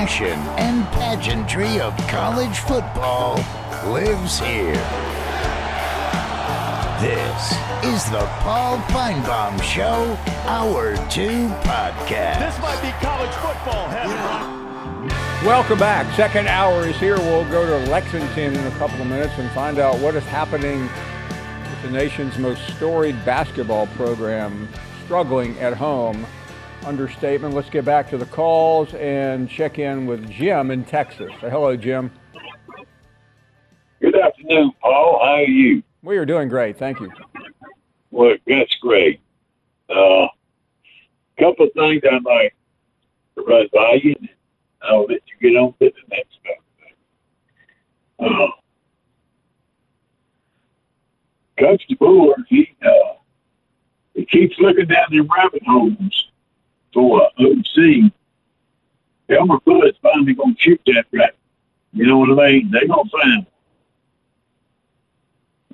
passion and pageantry of college football lives here. This is the Paul Finebaum Show, Hour 2 podcast. This might be college football heaven. Welcome back. Second hour is here. We'll go to Lexington in a couple of minutes and find out what is happening with the nation's most storied basketball program struggling at home. Understatement. Let's get back to the calls and check in with Jim in Texas. Hello, Jim. Good afternoon, Paul. How are you? We are doing great. Thank you. Well, that's great. A uh, couple of things I might run by you. I'll let you get on to the next stuff. Uh, Coach DeBoer, he, uh, he keeps looking down the rabbit holes for OC. Elmer Fudd's finally going to shoot that rat. You know what I mean? They're going to find him.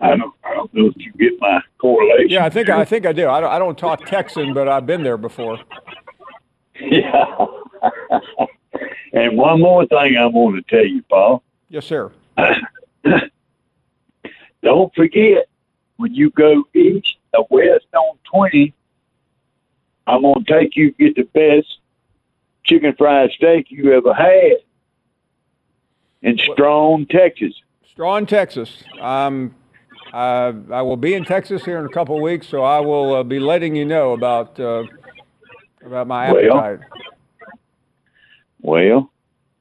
I don't, I don't know if you get my correlation. Yeah, I think I think I do. I don't, I don't talk Texan, but I've been there before. Yeah. and one more thing I want to tell you, Paul. Yes, sir. don't forget when you go east or west on twenty, I'm gonna take you get the best chicken fried steak you ever had in Strawn, Texas. Strawn, Texas. Um, I, I will be in Texas here in a couple of weeks, so I will uh, be letting you know about uh, about my appetite. Well,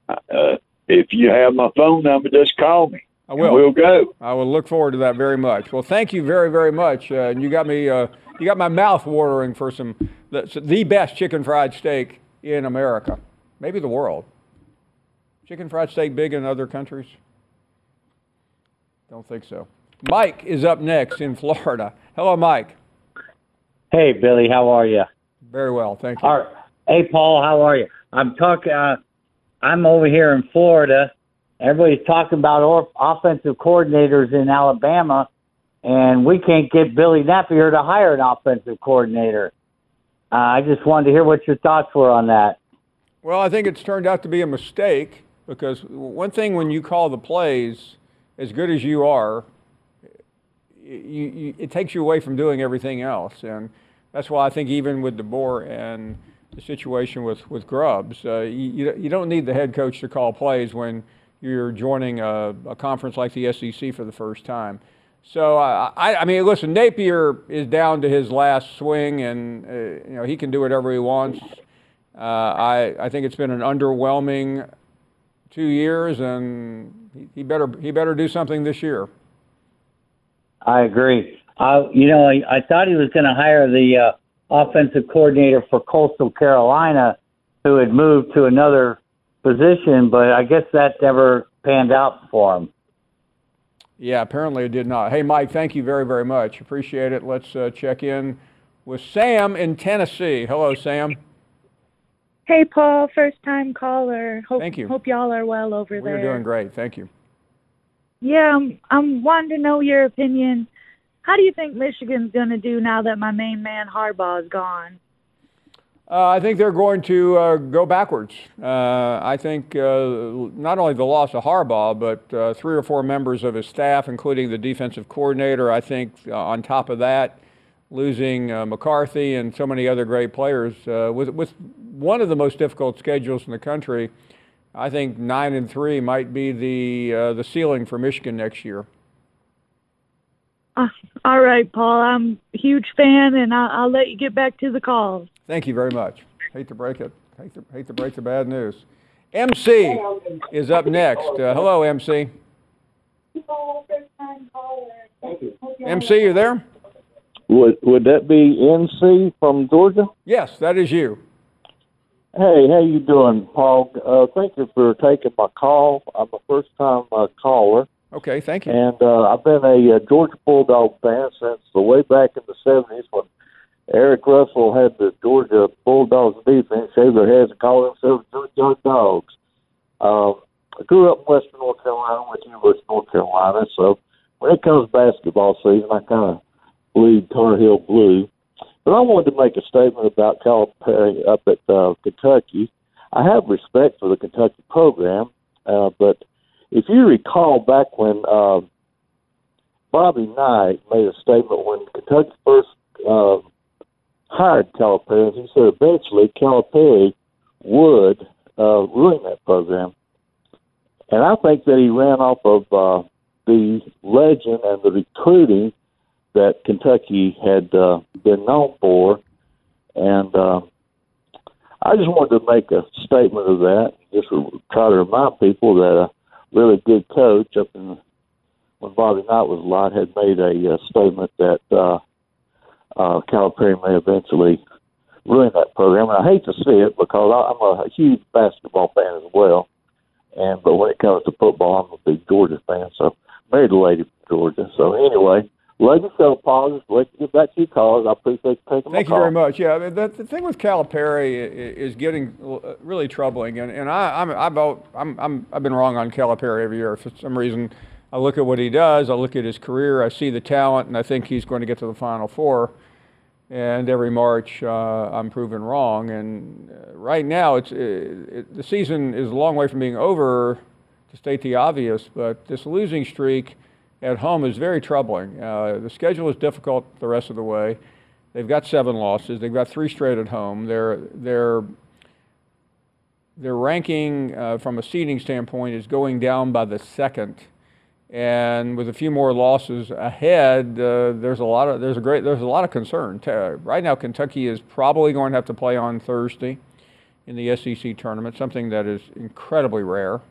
uh, if you have my phone number, just call me. I will. We'll go. I will look forward to that very much. Well, thank you very, very much. Uh, and you got me, uh, you got my mouth watering for some the, the best chicken fried steak in America, maybe the world. Chicken fried steak big in other countries? Don't think so. Mike is up next in Florida. Hello, Mike. Hey, Billy. How are you? Very well, thank you. All right. Hey, Paul. How are you? I'm talking. Uh, I'm over here in Florida. Everybody's talking about or- offensive coordinators in Alabama, and we can't get Billy Napier to hire an offensive coordinator. Uh, I just wanted to hear what your thoughts were on that. Well, I think it's turned out to be a mistake because one thing when you call the plays as good as you are, you, you, it takes you away from doing everything else. And that's why I think even with DeBoer and the situation with, with Grubbs, uh, you, you don't need the head coach to call plays when you're joining a, a conference like the SEC for the first time. So uh, I, I mean, listen, Napier is down to his last swing, and uh, you know he can do whatever he wants. Uh, I I think it's been an underwhelming two years, and he, better he better do something this year. I agree. Uh, you know, I, I thought he was going to hire the uh, offensive coordinator for Coastal Carolina, who had moved to another position, but I guess that never panned out for him. Yeah, apparently it did not. Hey, Mike, thank you very, very much. Appreciate it. Let's uh, check in with Sam in Tennessee. Hello, Sam. Hey, Paul, first time caller. Hope, Thank you. Hope y'all are well over there. We're doing great. Thank you. Yeah, I'm, I'm wanting to know your opinion. How do you think Michigan's going to do now that my main man Harbaugh's gone? Uh, I think they're going to uh, go backwards. Uh, I think uh, not only the loss of Harbaugh, but uh, three or four members of his staff, including the defensive coordinator. I think uh, on top of that, losing McCarthy and so many other great players with, with one of the most difficult schedules in the country. I think nine and three might be the the ceiling for Michigan next year. Uh, all right, Paul. I'm a huge fan, and I'll, I'll let you get back to the calls. Thank you very much. Hate to break it. Hate to, hate to break the bad news. MC is up next. Uh, hello, MC. MC, you there? Would would that be NC from Georgia? Yes, that is you. Hey, how you doing, Paul? Uh, thank you for taking my call. I'm a first time uh, caller. Okay, thank you. And uh, I've been a, uh Georgia Bulldog fan since the way back in the '70s when Erk Russell had the Georgia Bulldogs defense, shaved their heads and called themselves Georgia Dogs. Um, I grew up in Western North Carolina, went to University of North Carolina, so when it comes basketball season, I kind of bleed Tar Heel blue. But I wanted to make a statement about Calipari up at uh, Kentucky. I have respect for the Kentucky program, uh, but if you recall back when uh, Bobby Knight made a statement when Kentucky first uh, hired Calipari, he said eventually Calipari would uh, ruin that program. And I think that he ran off of uh, the legend and the recruiting that Kentucky had uh, been known for. And uh, I just wanted to make a statement of that, just to try to remind people that a really good coach up in when Bobby Knight was alive had made a uh, statement that uh, uh, Calipari may eventually ruin that program. And I hate to see it because I, I'm a huge basketball fan as well. And but when it comes to football, I'm a big Georgia fan. So married a lady from Georgia. So anyway, love you, so Paul. Just wait to get back to your calls. I appreciate you taking Thank my you call. very much. Yeah, I mean, the, the thing with Calipari i- i- is getting uh, really troubling, and, and I, I'm, I'm, about, I'm, I'm, I've been wrong on Calipari every year. For some reason, I look at what he does, I look at his career, I see the talent, and I think he's going to get to the Final Four. And every March, uh, I'm proven wrong. And uh, right now, it's, uh, it, the season is a long way from being over, to state the obvious, but this losing streak at home is very troubling. Uh, the schedule is difficult the rest of the way. They've got seven losses. They've got three straight at home. Their their their ranking uh, from a seeding standpoint is going down by the second, and with a few more losses ahead, uh, there's a lot of there's a great there's a lot of concern. Right now, Kentucky is probably going to have to play on Thursday in the SEC tournament, something that is incredibly rare,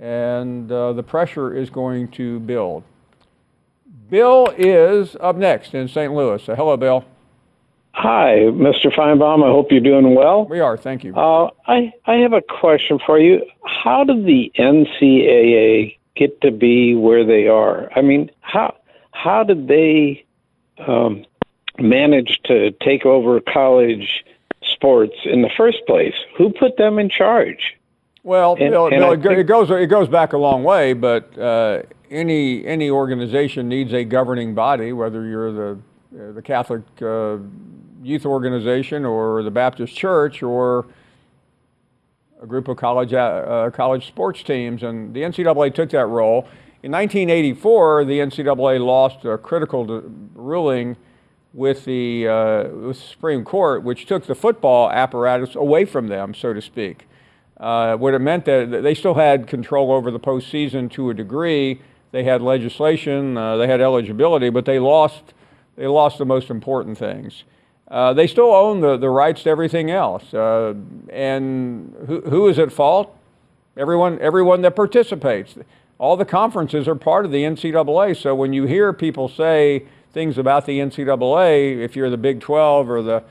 and uh, the pressure is going to build. Bill is up next in St. Louis. So hello, Bill. Hi, Mr. Finebaum. I hope you're doing well. We are. Thank you. Uh, I I have a question for you. How did the NCAA get to be where they are? I mean, how how did they um, manage to take over college sports in the first place? Who put them in charge? Well, And- Bill, and Bill it, think- it goes it goes back a long way, but uh, any any organization needs a governing body, whether you're the uh, the Catholic uh, youth organization or the Baptist church or a group of college uh, uh, college sports teams, and the NCAA took that role. In 1984, the NCAA lost a critical ruling with the, uh, with the Supreme Court, which took the football apparatus away from them, so to speak. Uh, what it meant that they still had control over the postseason to a degree. They had legislation, uh, they had eligibility, but they lost they lost the most important things. Uh, they still own the, the rights to everything else. Uh, and who, who is at fault? Everyone, everyone that participates. All the conferences are part of the NCAA. So when you hear people say things about the NCAA, if you're the Big 12 or the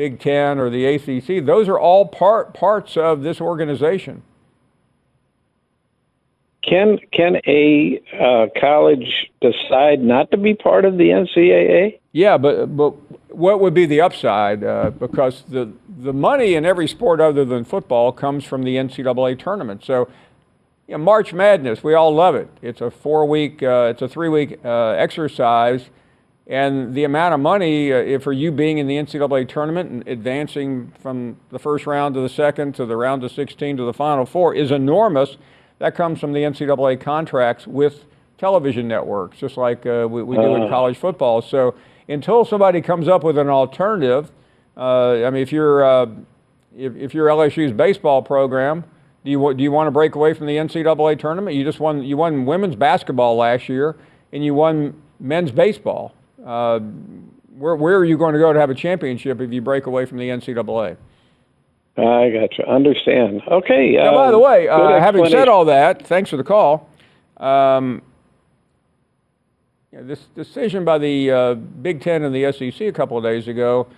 Big 10 or the ACC, those are all part, parts of this organization. Can can a uh, college decide not to be part of the NCAA? Yeah, but but what would be the upside? Uh, because the the money in every sport other than football comes from the NCAA tournament. So, you know, March Madness, we all love it. It's a four week, uh, it's a three week uh, exercise, and the amount of money uh, for you being in the NCAA tournament and advancing from the first round to the second to the round of 16 to the Final Four is enormous. That comes from the NCAA contracts with television networks, just like uh, we, we do in Uh. college football. So until somebody comes up with an alternative, uh, I mean, if you're uh, if, if you're LSU's baseball program, do you do you want to break away from the NCAA tournament? You just won you won women's basketball last year, and you won men's baseball. Uh, where where are you going to go to have a championship if you break away from the NCAA? I got you. Understand. Okay. Now, by um, the way, uh, having said all that, thanks for the call. Um, you know, this decision by the uh, Big Ten and the SEC a couple of days ago,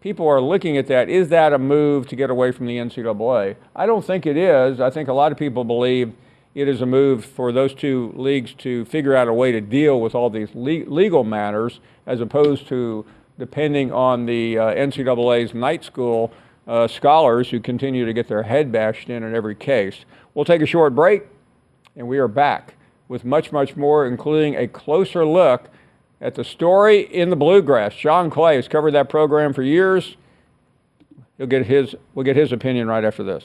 people are looking at that. Is that a move to get away from the NCAA? I don't think it is. I think a lot of people believe it is a move for those two leagues to figure out a way to deal with all these le- legal matters as opposed to depending on the uh, NCAA's night school uh, scholars who continue to get their head bashed in in every case. We'll take a short break, and we are back with much, much more, including a closer look at the story in the bluegrass. John Clay has covered that program for years. He'll get his, we'll get his opinion right after this.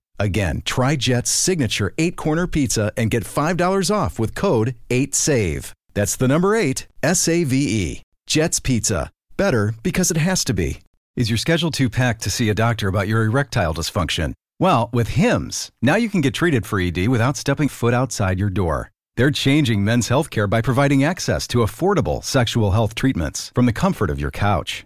Again, try Jet's signature eight corner pizza and get $5 off with code 8SAVE. That's the number eight, S A V E. Jet's Pizza. Better because it has to be. Is your schedule too packed to see a doctor about your erectile dysfunction? Well, with HIMS, now you can get treated for ED without stepping foot outside your door. They're changing men's healthcare by providing access to affordable sexual health treatments from the comfort of your couch.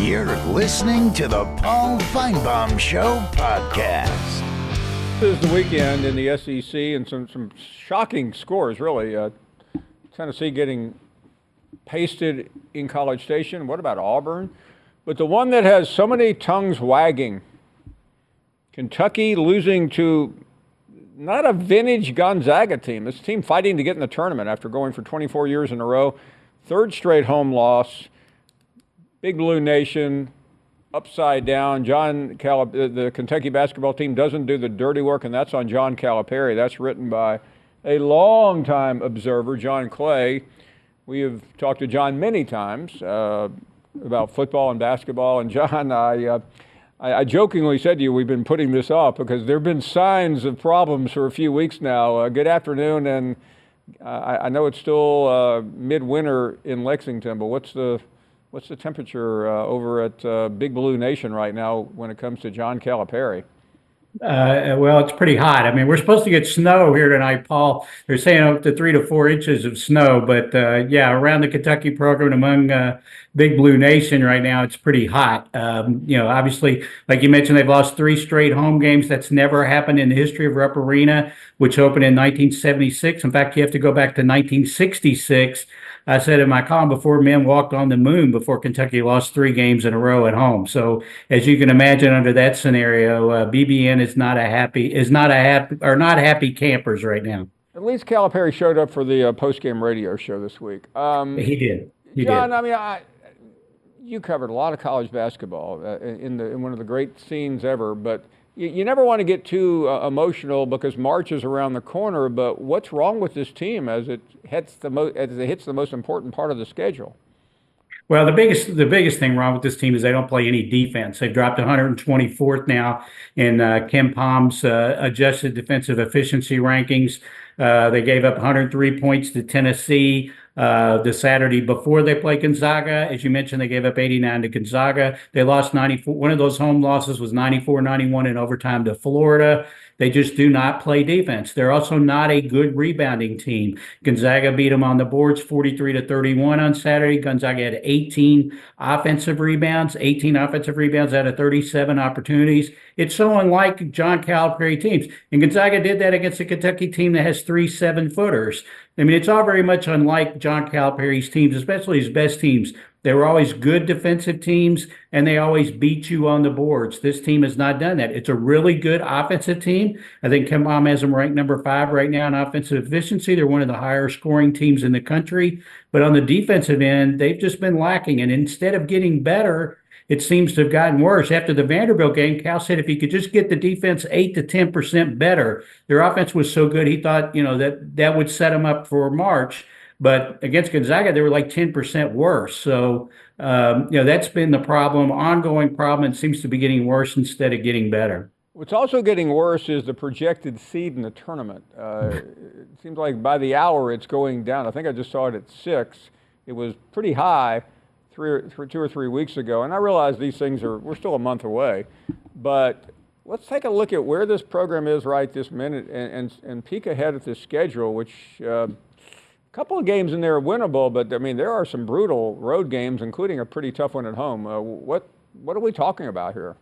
You're listening to the Paul Finebaum Show podcast. This is the weekend in the SEC and some, some shocking scores, really. Uh, Tennessee getting pasted in College Station. What about Auburn? But the one that has so many tongues wagging Kentucky losing to not a vintage Gonzaga team. This team fighting to get in the tournament after going for 24 years in a row. Third straight home loss. Big Blue Nation, upside down. John Calip- the Kentucky basketball team doesn't do the dirty work, and that's on John Calipari. That's written by a longtime observer, John Clay. We have talked to John many times uh, about football and basketball. And John, I, uh, I, I, jokingly said to you, we've been putting this off because there have been signs of problems for a few weeks now. Uh, good afternoon, and uh, I, I, know it's still uh, midwinter in Lexington, but what's the what's the temperature uh, over at Big Blue Nation right now when it comes to John Calipari? Uh, well, it's pretty hot. I mean, we're supposed to get snow here tonight, Paul. They're saying up to three to four inches of snow, but uh, yeah, around the Kentucky program among uh, Big Blue Nation right now, it's pretty hot. Um, you know, obviously, like you mentioned, they've lost three straight home games. That's never happened in the history of Rupp Arena, which opened in 1976. In fact, you have to go back to 1966 I said in my column before men walked on the moon before Kentucky lost three games in a row at home. So as you can imagine, under that scenario, uh, BBN is not a happy is not a happy or not happy campers right now. At least Calipari showed up for the uh, post game radio show this week. Um, he did. He John, did. I mean, I, you covered a lot of college basketball uh, in the in one of the great scenes ever, but you, you never want to get too uh, emotional because March is around the corner. But what's wrong with this team as it hits the mo- as it hits the most important part of the schedule? Well, the biggest the biggest thing wrong with this team is they don't play any defense. They've dropped 124th now in uh, Pom's uh, adjusted defensive efficiency rankings. Uh, they gave up 103 points to Tennessee. Uh, the Saturday before they play Gonzaga. As you mentioned, they gave up 89 to Gonzaga. They lost 94. One of those home losses was 94 91 in overtime to Florida. They just do not play defense. They're also not a good rebounding team. Gonzaga beat them on the boards 43 to 31 on Saturday. Gonzaga had 18 offensive rebounds, 18 offensive rebounds out of 37 opportunities. It's so unlike John Calipari teams. And Gonzaga did that against a Kentucky team that has three seven footers. I mean, it's all very much unlike John Calipari's teams, especially his best teams. They were always good defensive teams and they always beat you on the boards. This team has not done that. It's a really good offensive team. I think KenPom has them ranked number five right now in offensive efficiency. They're one of the higher scoring teams in the country. But on the defensive end, they've just been lacking. And instead of getting better, it seems to have gotten worse. After the Vanderbilt game, Cal said if he could just get the defense eight to ten percent better, their offense was so good he thought you know that that would set them up for March. but against Gonzaga, they were like 10% worse. So, um, you know, that's been the problem, ongoing problem, and seems to be getting worse instead of getting better. What's also getting worse is the projected seed in the tournament. Uh, it seems like by the hour it's going down. I think I just saw it at six. It was pretty high three or, two or three weeks ago, and I realize these things are we're still a month away, but let's take a look at where this program is right this minute and and, and peek ahead at this schedule, which. Uh, a couple of games in there are winnable, but I mean there are some brutal road games, including a pretty tough one at home. Uh, what what are we talking about here?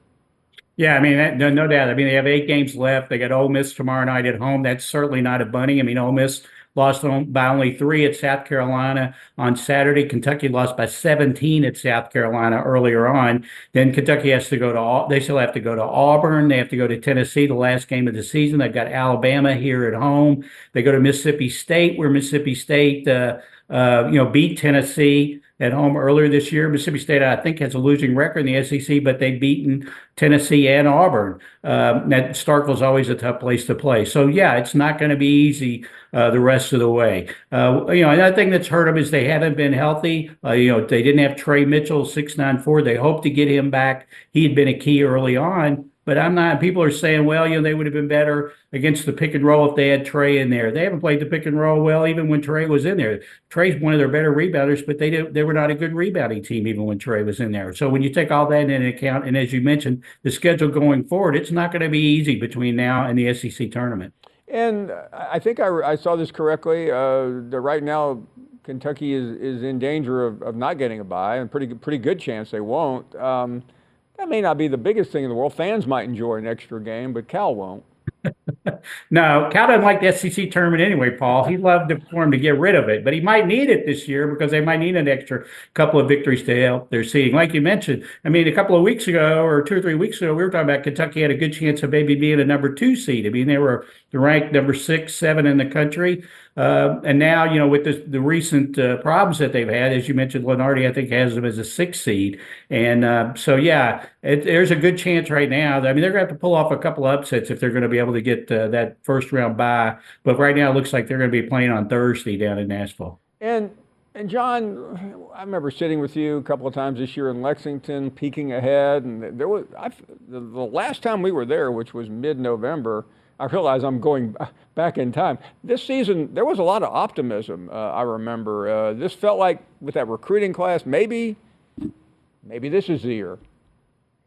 Yeah, I mean, no, no doubt. I mean, they have eight games left. They got Ole Miss tomorrow night at home. That's certainly not a bunny. I mean, Ole Miss lost by only three at South Carolina on Saturday. Kentucky lost by 17 at South Carolina earlier on. Then Kentucky has to go to, they still have to go to Auburn. They have to go to Tennessee, the last game of the season. They've got Alabama here at home. They go to Mississippi State, where Mississippi State, uh, uh, you know, beat Tennessee at home earlier this year. Mississippi State, I think, has a losing record in the SEC, but they've beaten Tennessee and Auburn. Um, that Starkville's always a tough place to play. So yeah, it's not going to be easy uh, the rest of the way. Uh, you know, another thing that's hurt them is they haven't been healthy. Uh, you know, they didn't have Tre Mitchell, six nine four. They hope to get him back. He had been a key early on. But I'm not. People are saying, well, you know, they would have been better against the pick and roll if they had Tre in there. They haven't played the pick and roll well, even when Tre was in there. Tre's one of their better rebounders, but they did, they were not a good rebounding team even when Trey was in there. So when you take all that into account, and as you mentioned, the schedule going forward, it's not going to be easy between now and the SEC tournament. And I think I, I saw this correctly. Uh, that right now Kentucky is, is in danger of, of not getting a bye, and pretty pretty good chance they won't. Um, that may not be the biggest thing in the world. Fans might enjoy an extra game, but Cal won't. no, Cal doesn't like the SEC tournament anyway, Paul. He'd love to, for him to get rid of it, but he might need it this year because they might need an extra couple of victories to help their seeding. Like you mentioned, I mean, a couple of weeks ago or two or three weeks ago, we were talking about Kentucky had a good chance of maybe being a number two seed. I mean, they were ranked number six, seven in the country. Uh, and now, you know, with the, the recent uh, problems that they've had, as you mentioned, Lunardi, I think, has them as a six seed. And uh, so, yeah, it, there's a good chance right now. I mean, they're going to have to pull off a couple of upsets if they're going to be able to get uh, that first round bye. But right now, it looks like they're going to be playing on Thursday down in Nashville. And and John, I remember sitting with you a couple of times this year in Lexington, peeking ahead, and there was I, the, the last time we were there, which was mid-November. I realize I'm going back in time. This season, there was a lot of optimism. Uh, I remember uh, this felt like with that recruiting class, maybe, maybe this is the year.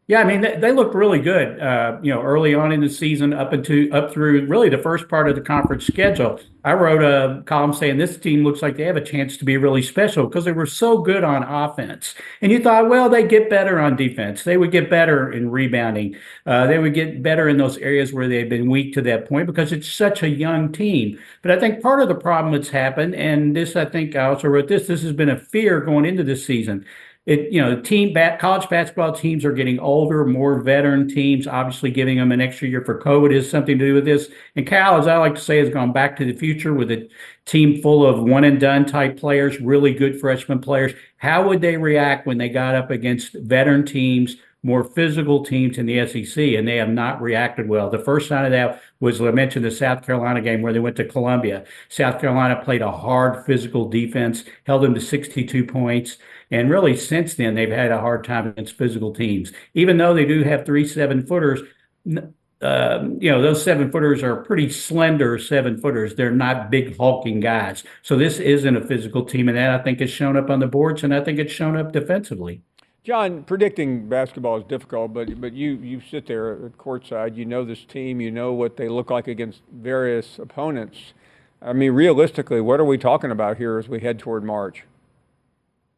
Yeah, I mean they, they looked really good. Uh, you know, early on in the season, up into up through really the first part of the conference schedule. I wrote a column saying this team looks like they have a chance to be really special because they were so good on offense. And you thought, well, they get better on defense. They would get better in rebounding. Uh, they would get better in those areas where they've been weak to that point because it's such a young team. But I think part of the problem that's happened, and this I think I also wrote this. This has been a fear going into this season it you know team bat college basketball teams are getting older more veteran teams obviously giving them an extra year for covid is something to do with this and cal as i like to say has gone back to the future with a team full of one and done type players really good freshman players how would they react when they got up against veteran teams more physical teams in the SEC, and they have not reacted well. The first sign of that was I mentioned the South Carolina game where they went to Columbia. South Carolina played a hard physical defense, held them to 62 points. And really, since then, they've had a hard time against physical teams. Even though they do have three seven footers, um, you know, those seven footers are pretty slender seven footers. They're not big hulking guys. So this isn't a physical team. And that I think has shown up on the boards and I think it's shown up defensively. John, predicting basketball is difficult, but but you you sit there at courtside. You know this team. You know what they look like against various opponents. I mean, realistically, what are we talking about here as we head toward March?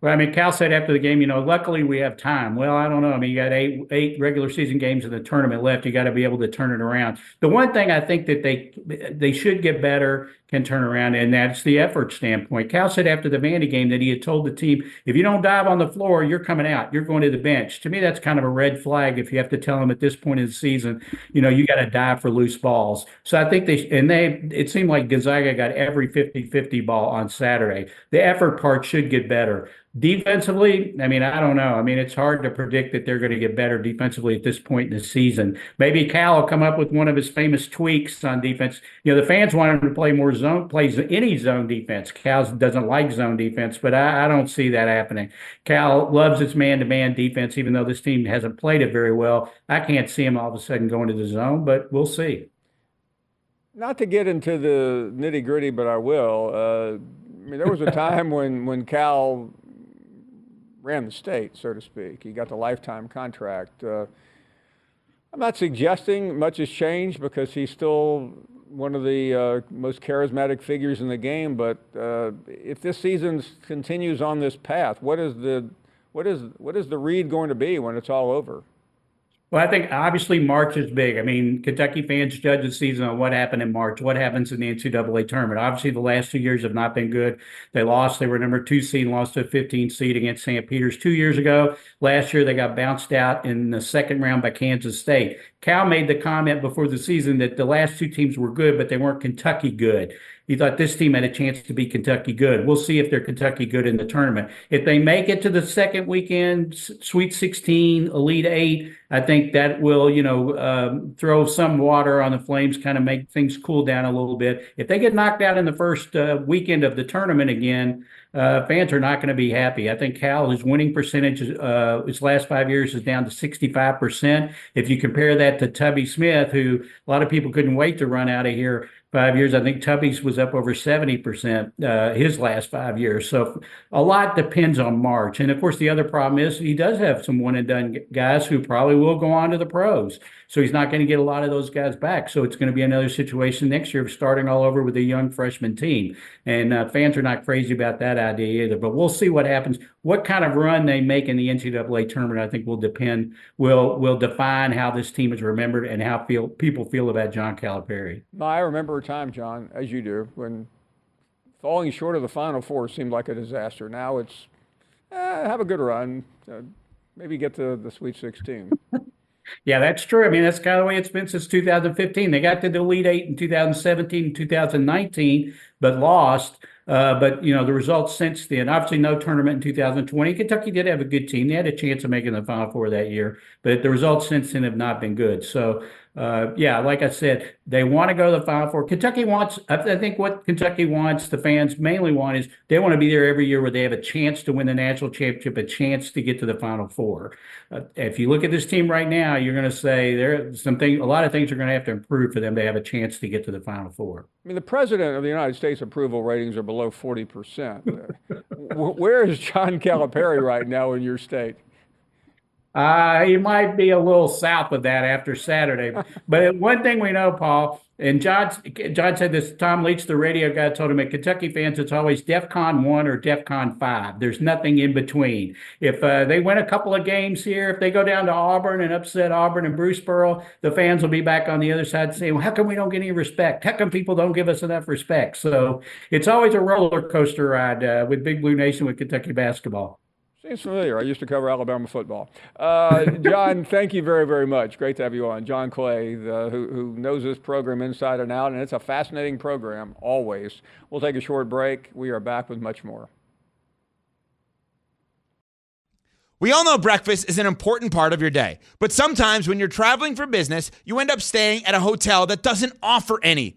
Well, I mean, Cal said after the game, you know, luckily we have time. Well, I don't know. I mean, you got eight eight regular season games in the tournament left. You got to be able to turn it around. The one thing I think that they they should get better can turn around, and that's the effort standpoint. Cal said after the Vandy game that he had told the team, if you don't dive on the floor, you're coming out. You're going to the bench. To me, that's kind of a red flag if you have to tell them at this point in the season, you know, you got to dive for loose balls. So I think they, and they, it seemed like Gonzaga got every 50 50 ball on Saturday. The effort part should get better. Defensively, I mean, I don't know. I mean, it's hard to predict that they're going to get better defensively at this point in the season. Maybe Cal will come up with one of his famous tweaks on defense. You know, the fans want him to play more zone zone plays any zone defense. Cal doesn't like zone defense, but I, I don't see that happening. Cal loves its man-to-man defense, even though this team hasn't played it very well. I can't see him all of a sudden going to the zone, but we'll see. Not to get into the nitty gritty, but I will. Uh, I mean, there was a time when when Cal ran the state, so to speak. He got the lifetime contract. Uh, I'm not suggesting much has changed because he's still one of the uh, most charismatic figures in the game. But uh, if this season continues on this path, what is the what is what is the read going to be when it's all over? Well, I think obviously March is big. I mean, Kentucky fans judge the season on what happened in March, what happens in the NCAA tournament. Obviously, the last two years have not been good. They lost. They were number two seed lost to a 15 seed against St. Peter's two years ago. Last year, they got bounced out in the second round by Kansas State. Cal made the comment before the season that the last two teams were good, but they weren't Kentucky good. He thought this team had a chance to be Kentucky good. We'll see if they're Kentucky good in the tournament. If they make it to the second weekend, Sweet 16, Elite Eight, I think that will, you know, um, throw some water on the flames, kind of make things cool down a little bit. If they get knocked out in the first uh, weekend of the tournament again, uh, fans are not going to be happy. I think Cal, his winning percentage, uh, his last five years is down to 65%. If you compare that to Tubby Smith, who a lot of people couldn't wait to run out of here five years. I think Tubby's was up over 70% uh, his last five years. So a lot depends on March. And of course, the other problem is he does have some one and done guys who probably will go on to the pros. So he's not going to get a lot of those guys back. So it's going to be another situation next year of starting all over with a young freshman team. And uh, fans are not crazy about that idea either. But we'll see what happens. What kind of run they make in the NCAA tournament, I think, will depend will will define how this team is remembered and how feel people feel about John Calipari. I remember time, John, as you do, when falling short of the Final Four seemed like a disaster. Now it's eh, have a good run, uh, maybe get to the Sweet 16. Yeah, that's true. I mean, that's kind of the way it's been since 2015. They got to the Elite Eight in 2017 and 2019, but lost. Uh, but you know the results since then. Obviously, no tournament in 2020. Kentucky did have a good team; they had a chance of making the Final Four that year. But the results since then have not been good. So uh, yeah, like I said, they want to go to the Final Four. Kentucky wants, I think what Kentucky wants, the fans mainly want is they want to be there every year where they have a chance to win the national championship, a chance to get to the Final Four. Uh, if you look at this team right now, you're going to say there are something, a lot of things are going to have to improve for them to have a chance to get to the Final Four. I mean, the president of the United States approval ratings are below 40%. Where is John Calipari right now in your state? Uh, he might be a little south of that after Saturday. but one thing we know, Paul, and John, John said this, Tom Leach, the radio guy, told him at Kentucky fans, it's always DEFCON 1 or DEFCON 5. There's nothing in between. If uh, they win a couple of games here, if they go down to Auburn and upset Auburn and Bruce Pearl, the fans will be back on the other side saying, well, how come we don't get any respect? How come people don't give us enough respect? So it's always a roller coaster ride uh, with Big Blue Nation with Kentucky basketball. Seems familiar. I used to cover Alabama football. Uh, John, thank you very, very much. Great to have you on. John Clay, the, who, who knows this program inside and out, and it's a fascinating program, always. We'll take a short break. We are back with much more. We all know breakfast is an important part of your day, but sometimes when you're traveling for business, you end up staying at a hotel that doesn't offer any.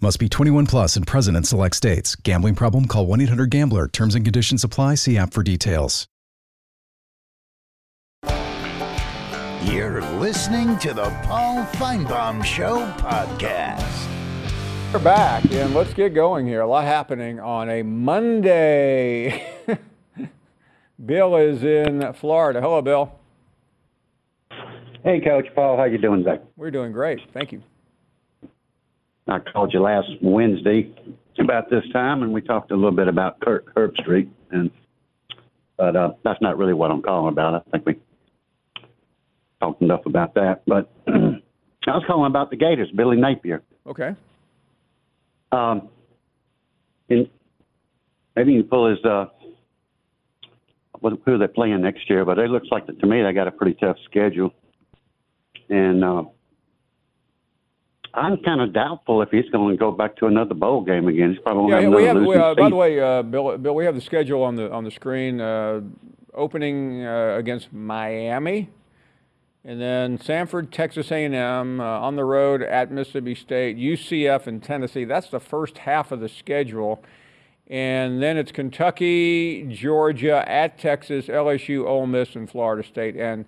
Must be 21 plus and present in select states. Gambling problem? Call 1 800 GAMBLER. Terms and conditions apply. See app for details. You're listening to the Paul Finebaum Show podcast. We're back, and let's get going here. A lot happening on a Monday. Bill is in Florida. Hello, Bill. Hey, Coach Paul. How you doing today? We're doing great. Thank you. I called you last Wednesday about this time, and we talked a little bit about Kirk Herbstreit, and but uh, that's not really what I'm calling about. I think we talked enough about that. But I was calling about the Gators, Billy Napier. Okay. Um, and maybe you can pull his uh, what- who they're playing next year, but it looks like to me they got a pretty tough schedule, and uh, I'm kind of doubtful if he's going to go back to another bowl game again. He's probably Yeah, going to we have we, uh, by the way, uh, Bill, Bill, we have the schedule on the on the screen. Uh, opening uh, against Miami, and then Samford, Texas A&M uh, on the road at Mississippi State, UCF, and Tennessee. That's the first half of the schedule, and then it's Kentucky, Georgia, at Texas, LSU, Ole Miss, and Florida State. And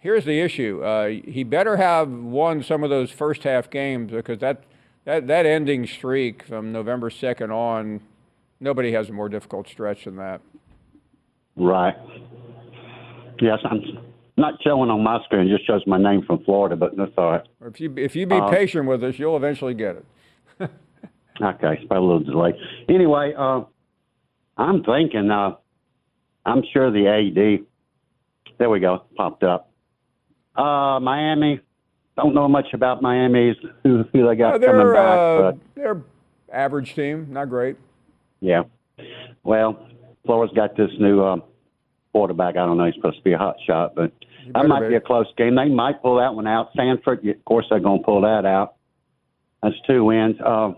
here's the issue: uh, he better have won some of those first half games because that that that ending streak from November second on, nobody has a more difficult stretch than that. Right. Yes, I'm not showing on my screen. It just shows my name from Florida, but that's all right. If you if you be Uh, patient with us, you'll eventually get it. Okay, it's probably a little delay. Anyway, uh, I'm thinking. Uh, I'm sure the AD. There we go. Popped up. Uh, Miami. Don't know much about Miami's who, who they got Uh, coming back, uh, but they're average team, not great. yeah. Well, Florida's got this new um, quarterback. I don't know. He's supposed to be a hot shot, but that might be. be a close game. They might pull that one out. Samford, of course, they're going to pull that out. That's two wins. Uh,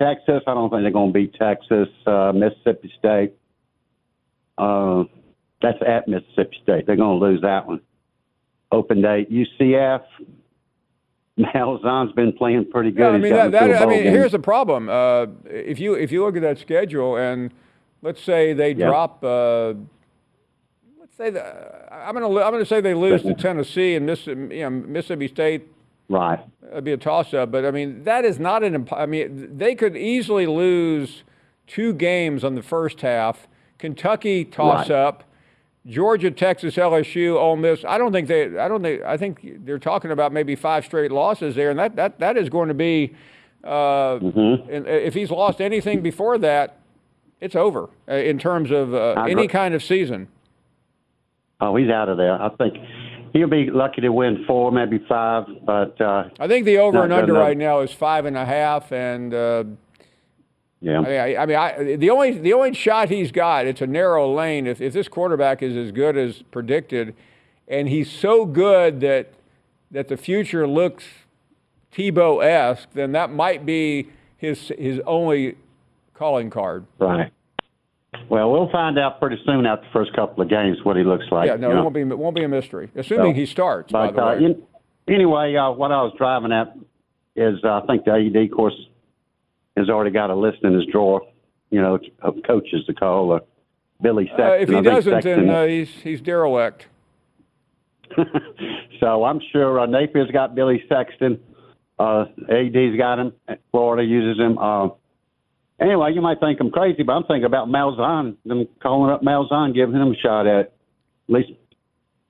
Texas, I don't think they're going to beat Texas. Uh, Mississippi State, uh, that's at Mississippi State. They're going to lose that one. Open date. UCF, Malzahn's been playing pretty good. Yeah, I mean that, that I mean game. here's the problem. Uh, if you if you look at that schedule and let's say they Yeah. drop. Uh, let's say the, I'm gonna I'm gonna say they lose to Tennessee and Miss, you know, Mississippi State. Right. It'd be a toss up, but I mean that is not an. imp- I mean they could easily lose two games on the first half. Kentucky toss Right. Georgia, Texas, LSU, Ole Miss. I don't think they. I don't think. I think they're talking about maybe five straight losses there, and that that that is going to be. Uh, Mm-hmm. and if he's lost anything before that, it's over uh, in terms of uh, any kind of season. Oh, he's out of there. I think he'll be lucky to win four, maybe five, but uh, I think the over and under enough. right now is five and a half, and uh, yeah. I mean, I, I mean, I, the only the only shot he's got, it's a narrow lane. If if this quarterback is as good as predicted, and he's so good that that the future looks Tebow esque, then that might be his his only calling card. Right. Well, we'll find out pretty soon after the first couple of games what he looks like. yeah, no, it know. won't be it won't be a mystery, assuming So, he starts. by the uh, way. in, anyway, uh, what I was driving at is uh, I think the AED, course, has already got a list in his drawer, you know, of coaches to call. Uh, Billy Sexton. Uh, if he doesn't, then uh, he's he's derelict. so I'm sure uh, Napier's got Billy Sexton. Uh, AD's got him. Florida uses him. Uh, anyway, you might think I'm crazy, but I'm thinking about Malzahn. Them calling up Malzahn, giving him a shot at, at least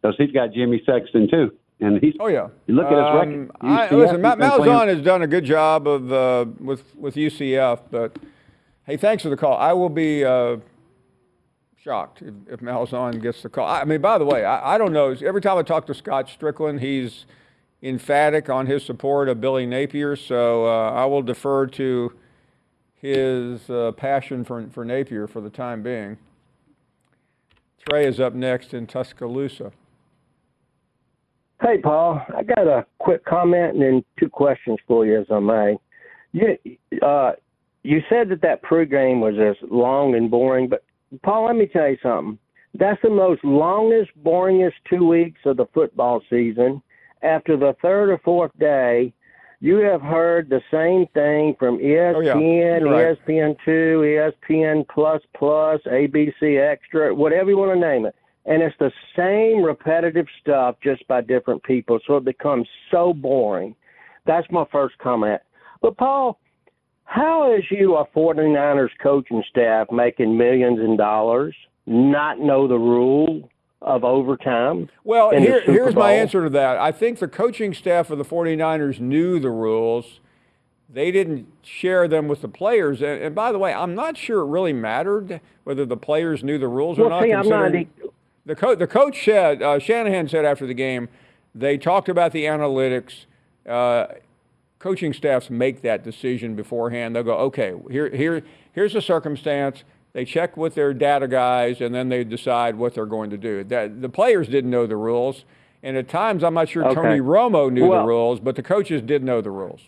because he's got Jimmy Sexton too, and he's. Oh yeah. You look at his record. Um, I, listen, Ma- Malzahn has done a good job of uh, with with UCF, but hey, thanks for the call. I will be uh, shocked if, if Malzahn gets the call. I mean, by the way, I, I don't know. Every time I talk to Scott Stricklin, he's emphatic on his support of Billy Napier. So uh, I will defer to his uh, passion for for Napier for the time being. Trey is up next in Tuscaloosa. Hey, Paul, I got a quick comment and then two questions for you, as I may. You, uh, you said that that pregame was as long and boring, but Paul, let me tell you something. That's the most longest, boringest two weeks of the football season. After the third or fourth day, you have heard the same thing from ESPN, Oh, yeah. Right. ESPN two, ESPN plus plus, ABC extra, whatever you want to name it. And it's the same repetitive stuff just by different people. So it becomes so boring. That's my first comment. But Paul, how is you a 49ers coaching staff making millions in dollars not know the rule of overtime? Well, here, here's my answer to that. I think the coaching staff of the 49ers knew the rules. they didn't share them with the players. And, and by the way, I'm not sure it really mattered whether the players knew the rules Well, or not. see, I'm not the coach, the coach said, uh, Shanahan said after the game, they talked about the analytics. Uh, coaching staffs make that decision beforehand. They'll go, okay, here, here, here's the circumstance. They check with their data guys, and then they decide what they're going to do. That the players didn't know the rules, and at times I'm not sure Okay. Tony Romo knew Well- the rules, but the coaches did know the rules.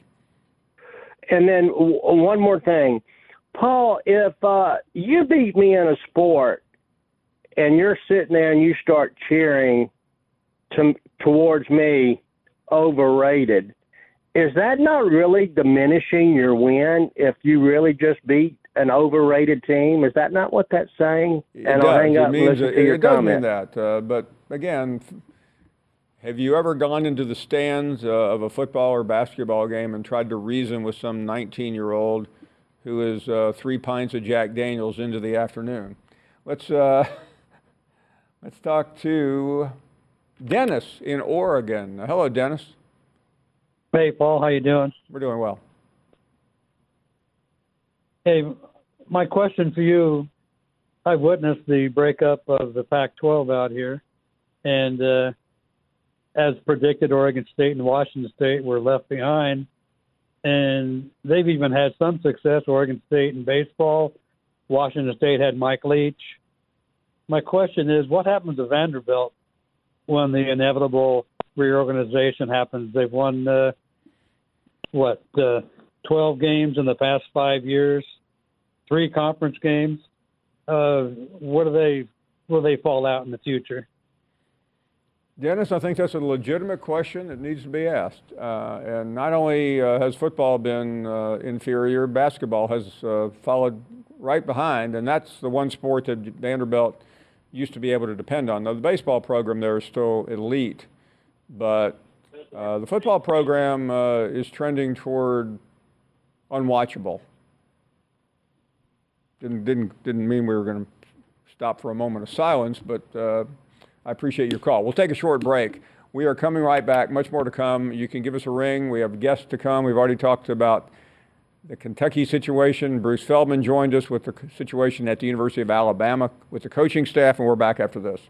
And then w- one more thing, Paul, if uh, you beat me in a sport and you're sitting there and you start cheering to, towards me, overrated, is that not really diminishing your win if you really just beat an overrated team? Is that not what that's saying? It and does. I'll hang it up and means listen it, to your it does comment. mean that. Uh, but again, have you ever gone into the stands uh, of a football or basketball game and tried to reason with some 19-year-old who is uh, three pints of Jack Daniels into the afternoon? Let's uh, let's talk to Dennis in Oregon. Hello, Dennis. Hey, Paul, how you doing? We're doing well. Hey, my question for you: I've witnessed the breakup of the Pac-12 out here, and uh, as predicted, Oregon State and Washington State were left behind, and they've even had some success. Oregon State in baseball, Washington State had Mike Leach. My question is, what happens to Vanderbilt when the inevitable reorganization happens? They've won uh, what uh, 12 games in the past five years, three conference games. Uh, where do they will they fall out in the future? Dennis, I think that's a legitimate question that needs to be asked. Uh, and not only uh, has football been uh, inferior, basketball has uh, followed right behind, and that's the one sport that Vanderbilt used to be able to depend on. Now, the baseball program there is still elite, but uh, the football program uh, is trending toward unwatchable. Didn't, didn't, didn't mean we were going to stop for a moment of silence, but uh, I appreciate your call. We'll take a short break. We are coming right back. Much more to come. You can give us a ring. We have guests to come. We've already talked about the Kentucky situation. Bruce Feldman joined us with the situation at the University of Alabama with the coaching staff, and we're back after this.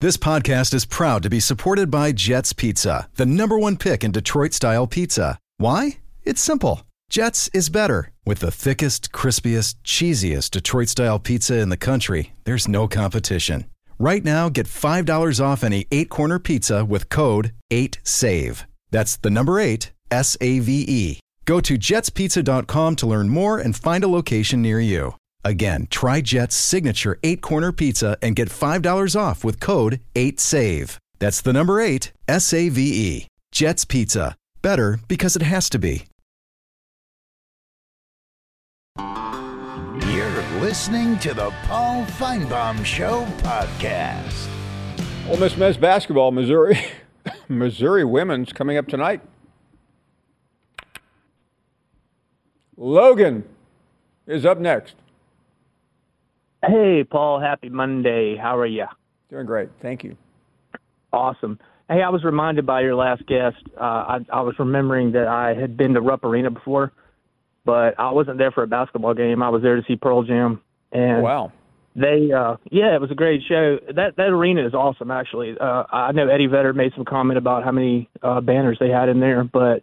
This podcast is proud to be supported by Jets Pizza, the number one pick in Detroit style pizza. Why? It's simple. Jets is better. With the thickest, crispiest, cheesiest Detroit style pizza in the country, there's no competition. Right now, get $5 off any eight corner pizza with code 8SAVE. That's the number eight, S A V E. Go to jetspizza.com to learn more and find a location near you. Again, try Jet's signature eight corner pizza and get $5 off with code 8SAVE. That's the number eight, S A V E. Jet's Pizza. Better because it has to be. You're listening to the Paul Finebaum Show podcast. Ole Miss men's basketball, Missouri, Missouri women's coming up tonight. Logan is up next. Hey, Paul. Happy Monday. How are you? Doing great. Thank you. Awesome. Hey, I was reminded by your last guest. Uh, I, I was remembering that I had been to Rupp Arena before, but I wasn't there for a basketball game. I was there to see Pearl Jam. And wow. They, uh, yeah, it was a great show. That that arena is awesome, actually. Uh, I know Eddie Vedder made some comment about how many uh, banners they had in there, but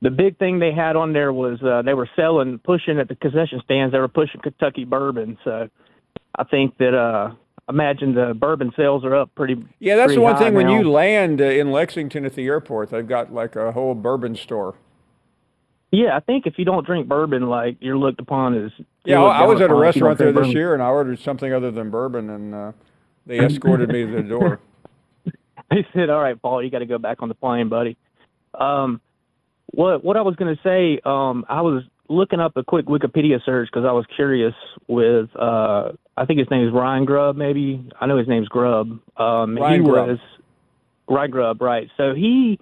the big thing they had on there was uh, they were selling, pushing at the concession stands. They were pushing Kentucky bourbon. So I think that, uh, imagine the bourbon sales are up pretty. Yeah, that's pretty the one thing when you land uh, in Lexington at the airport, they've got like a whole bourbon store. Yeah, I think if you don't drink bourbon, like you're looked upon as. Yeah, I was at a restaurant there this bourbon. year and I ordered something other than bourbon and uh, they escorted me to the door. they said, "All right, Paul, you got to go back on the plane, buddy." Um, what what I was going to say, um, I was looking up a quick Wikipedia search because I was curious with, uh, I think his name is Ryan Grubb, maybe I know his name's Grubb. Um, Ryan he Grubb. was Ryan Grubb, right? So he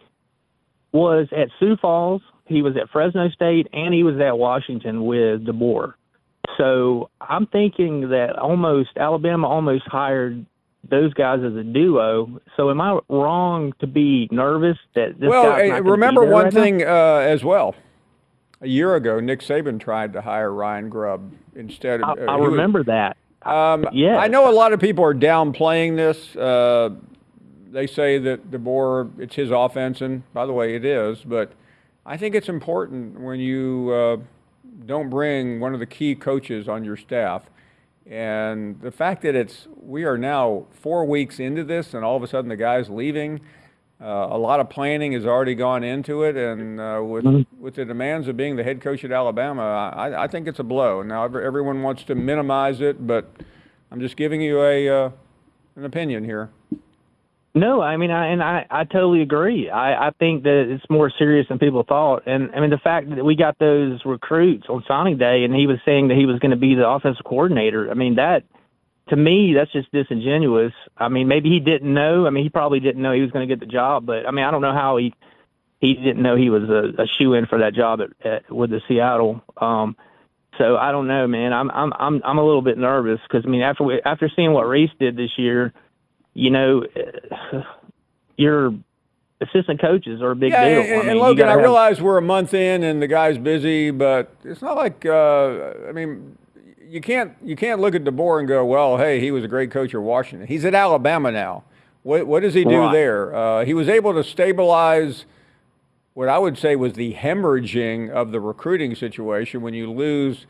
was at Sioux Falls, he was at Fresno State, and he was at Washington with DeBoer. So I'm thinking that almost Alabama almost hired those guys as a duo. So am I wrong to be nervous that this well, remember one right thing uh, as well. A year ago, Nick Saban tried to hire Ryan Grubb instead of. I, uh, I was- remember that. Um, yeah. I know a lot of people are downplaying this. Uh, they say that DeBoer, it's his offense, and by the way, it is. But I think it's important when you uh, don't bring one of the key coaches on your staff. And the fact that it's we are now four weeks into this, and all of a sudden the guy's leaving. Uh, a lot of planning has already gone into it, and uh, with with the demands of being the head coach at Alabama, I, I think it's a blow. Now everyone wants to minimize it, but I'm just giving you a uh, an opinion here. No, I mean, I and I, I totally agree. I, I think that it's more serious than people thought. And I mean, the fact that we got those recruits on signing day, and he was saying that he was going to be the offensive coordinator. I mean, that to me, that's just disingenuous. I mean, maybe he didn't know. I mean, he probably didn't know he was going to get the job. But I mean, I don't know how he he didn't know he was a, a shoe in for that job at, at with the Seattle. Um, so I don't know, man. I'm I'm I'm I'm a little bit nervous because I mean, after we, after seeing what Reese did this year you know, your assistant coaches are a big yeah, deal. and, I mean, and Logan, I have- realize we're a month in and the guy's busy, but it's not like uh, I mean, you can't you can't look at DeBoer and go, well, hey, he was a great coach at Washington. He's at Alabama now. What what does he do Right. there? Uh, he was able to stabilize what I would say was the hemorrhaging of the recruiting situation when you lose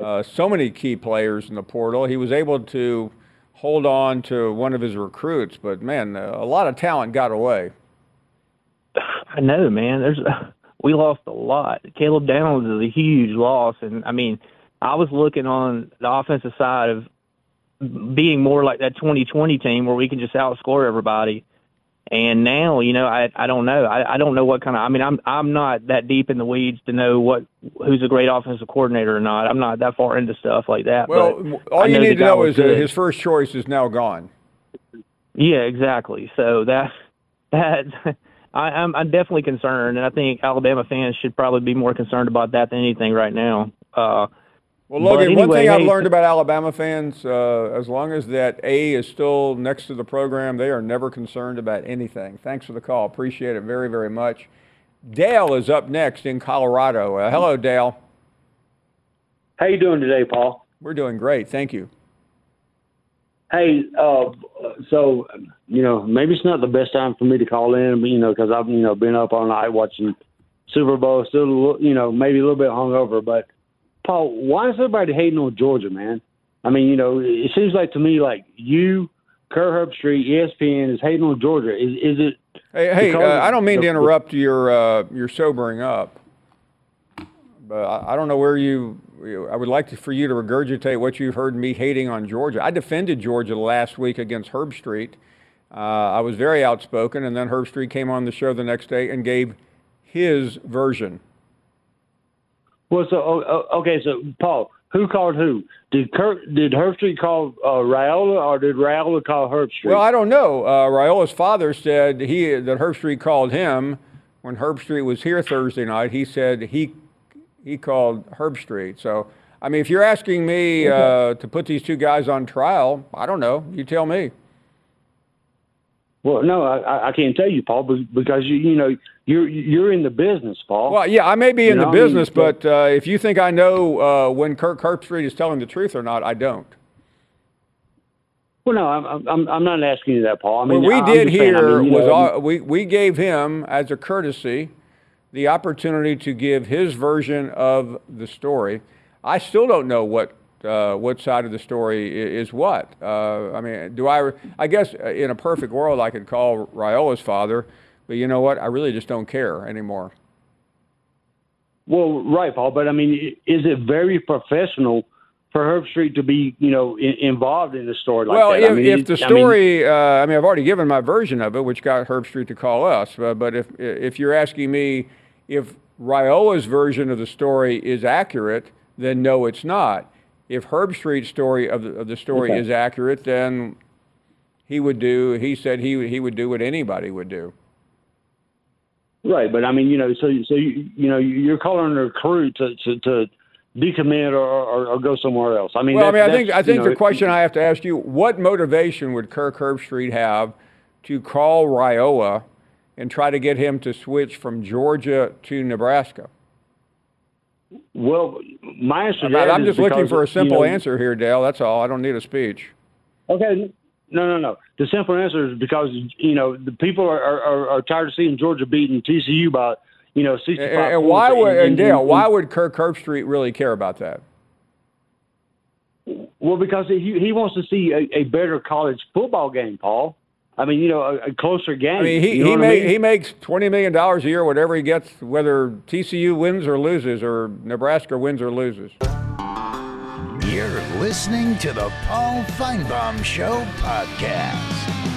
uh, so many key players in the portal. He was able to hold on to one of his recruits, but man, a lot of talent got away. I know, man. There's we lost a lot. Caleb Downs is a huge loss, and I mean, I was looking on the offensive side of being more like that 2020 team where we can just outscore everybody. And now, you know, I I don't know. I, I don't know what kind of. I mean, I'm I'm not that deep in the weeds to know what who's a great offensive coordinator or not. I'm not that far into stuff like that. Well, but all you need to know is that good. his first choice is now gone. Yeah, exactly. So that that I, I'm I'm definitely concerned, and I think Alabama fans should probably be more concerned about that than anything right now. Uh, Well, Logan, but one thing anyway, I've hey, learned about Alabama fans, uh, as long as that A is still next to the program, they are never concerned about anything. Thanks for the call. Appreciate it very, very much. Dale is up next in Colorado. Uh, hello, Dale. How you doing today, Paul? We're doing great. Thank you. Hey, uh, so you know, maybe it's not the best time for me to call in, you know, because I've you know been up all night watching Super Bowl, still a little- you know maybe a little bit hungover. But Paul, why is everybody hating on Georgia, man? I mean, you know, it seems like to me like you, Kirk Herbstreit, ESPN is hating on Georgia. Is is it? Hey, hey, uh, I don't mean to interrupt your uh, your sobering up, but I, I don't know where you. I would like to, for you to regurgitate what you've heard me hating on Georgia. I defended Georgia last week against Herbstreit. Uh, I was very outspoken, and then Herbstreit came on the show the next day and gave his version. Well, so okay, so Paul, who called who? Did Kurt, did Herbstreit call uh, Raiola, or did Raiola call Herbstreit? Well, I don't know. Uh, Raiola's father said he that Herbstreit called him when Herbstreit was here Thursday night. He said he he called Herbstreit. So, I mean, if you're asking me uh, to put these two guys on trial, I don't know. You tell me. Well, no, I- I, I can't tell you, Paul, because you you know you're you're in the business, Paul. Well, yeah, I may be You in know, the I mean, business, but uh, if you think I know uh, when Kirk Herbstreit is telling the truth or not, I don't. Well, no, I'm I'm I'm not asking you that, Paul. I mean, what we did just saying, I here mean, was know, all, we we gave him as a courtesy the opportunity to give his version of the story. I still don't know what uh, what side of the story is what. Uh, I mean, do I? I guess uh, in a perfect world, I could call Raiola's father, but you know what? I really just don't care anymore. Well, right, Paul, but I mean, is it very professional for Herbstreit to be, you know, in, involved in a story like well, that? if, I mean, if the I mean- story, uh, I mean, I've already given my version of it, which got Herbstreit to call us. Uh, but if if you're asking me if Raiola's version of the story is accurate, then no, it's not. If Herbstreit's story of the, of the story Okay. is accurate, then he would do. He said he he would do what anybody would do. Right, but I mean, you know, so so you, you know, you're calling a recruit to to to, decommit or, or, or go somewhere else. I mean, well, I mean, I think I think you the know, question I have to ask you: What motivation would Kirk Herbstreit have to call Raiola and try to get him to switch from Georgia to Nebraska? Well, my answer I am just looking for a you simple know, answer here, Dale. That's all. I don't need a speech. Okay. No, no, no. The simple answer is because you know the people are are, are tired of seeing Georgia beating TCU by you know sixty And, and why would and Dale? Why would Kirk Herbstreit really care about that? Well, because he he wants to see a, a better college football game, Paul. I mean, you know, a, a closer game. I mean, he you know he, what I mean? he makes twenty million dollars a year, whatever he gets, whether TCU wins or loses, or Nebraska wins or loses. You're listening to the Paul Finebaum Show podcast.